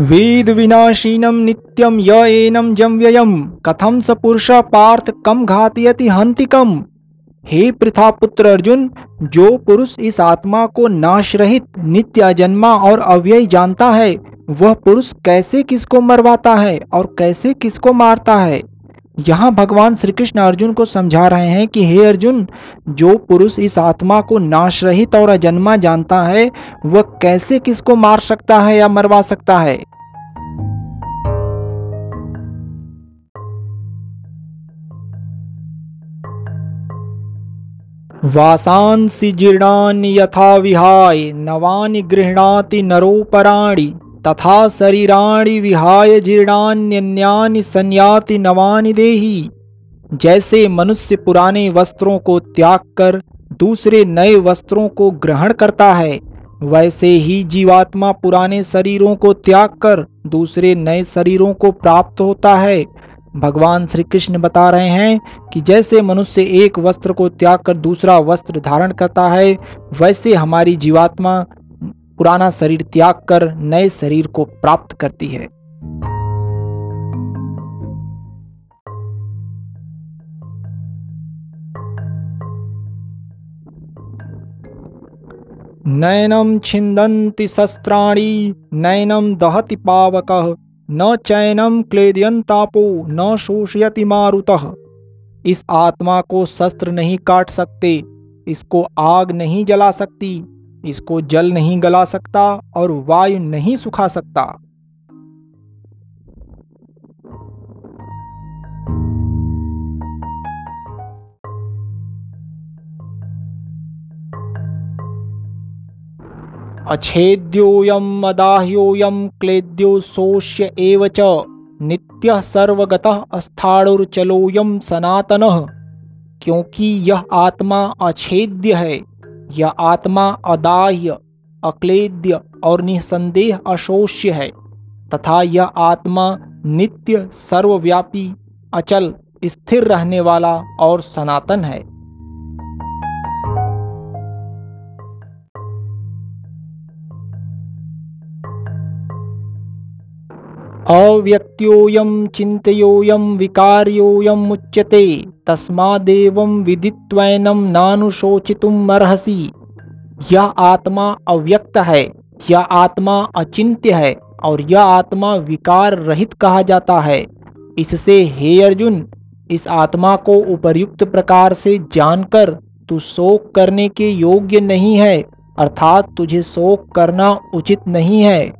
वेद विनाशीनम नित्यम य जम व्ययम कथम स पुरुष पार्थ कम घातयति हंतिकम हे पृथा पुत्र अर्जुन, जो पुरुष इस आत्मा को नाश रहित नित्य अजन्मा और अव्यय जानता है, वह पुरुष कैसे किसको मरवाता है और कैसे किसको मारता है? यहाँ भगवान श्री कृष्ण अर्जुन को समझा रहे हैं कि हे अर्जुन, जो पुरुष इस आत्मा को नाश रहित और अजन्मा जानता है, वह कैसे किसको मार सकता है या मरवा सकता है? वासांसि जीर्णानि यथा विहाय, नवानि गृह्णाति नरोपराणि, तथा शरीराणि विहाय जीर्णान्यन्यानि संयाति नवानि देही। जैसे मनुष्य पुराने वस्त्रों को त्याग कर दूसरे नए वस्त्रों को ग्रहण करता है, वैसे ही जीवात्मा पुराने शरीरों को त्याग कर दूसरे नए शरीरों को प्राप्त होता है। भगवान श्री कृष्ण बता रहे हैं कि जैसे मनुष्य एक वस्त्र को त्याग कर दूसरा वस्त्र धारण करता है, वैसे हमारी जीवात्मा पुराना शरीर त्याग कर नए शरीर को प्राप्त करती है। नयनम छिंदन्ति शस्त्राणी नयनम दहति पावक। न चैनम क्लेदयंतापो न शोषयति मारुतः। इस आत्मा को शस्त्र नहीं काट सकते, इसको आग नहीं जला सकती, इसको जल नहीं गला सकता और वायु नहीं सुखा सकता। अच्छेद्योऽयम् अदाह्योऽयं क्लेद्यो शोष्य एव च। नित्यः सर्वगतः अस्थाणुर्चलोऽयं सनातनः। क्योंकि यह आत्मा अछेद्य है यह आत्मा अदाह्य, अक्लेद्य और निसंदेह अशोष्य है, तथा यह आत्मा नित्य सर्वव्यापी, अचल, स्थिर रहने वाला और सनातन है। अव्यक्त्योऽयं चिन्तयोऽयं विकार्योऽयम् उच्यते तस्मादेवं विदित्वैनं नानुशोचितुम् अर्हसि यह आत्मा अव्यक्त है यह आत्मा अचिंत्य है, और यह आत्मा विकार रहित कहा जाता है। इससे, हे अर्जुन, इस आत्मा को उपर्युक्त प्रकार से जानकर तू शोक करने के योग्य नहीं है, अर्थात तुझे शोक करना उचित नहीं है।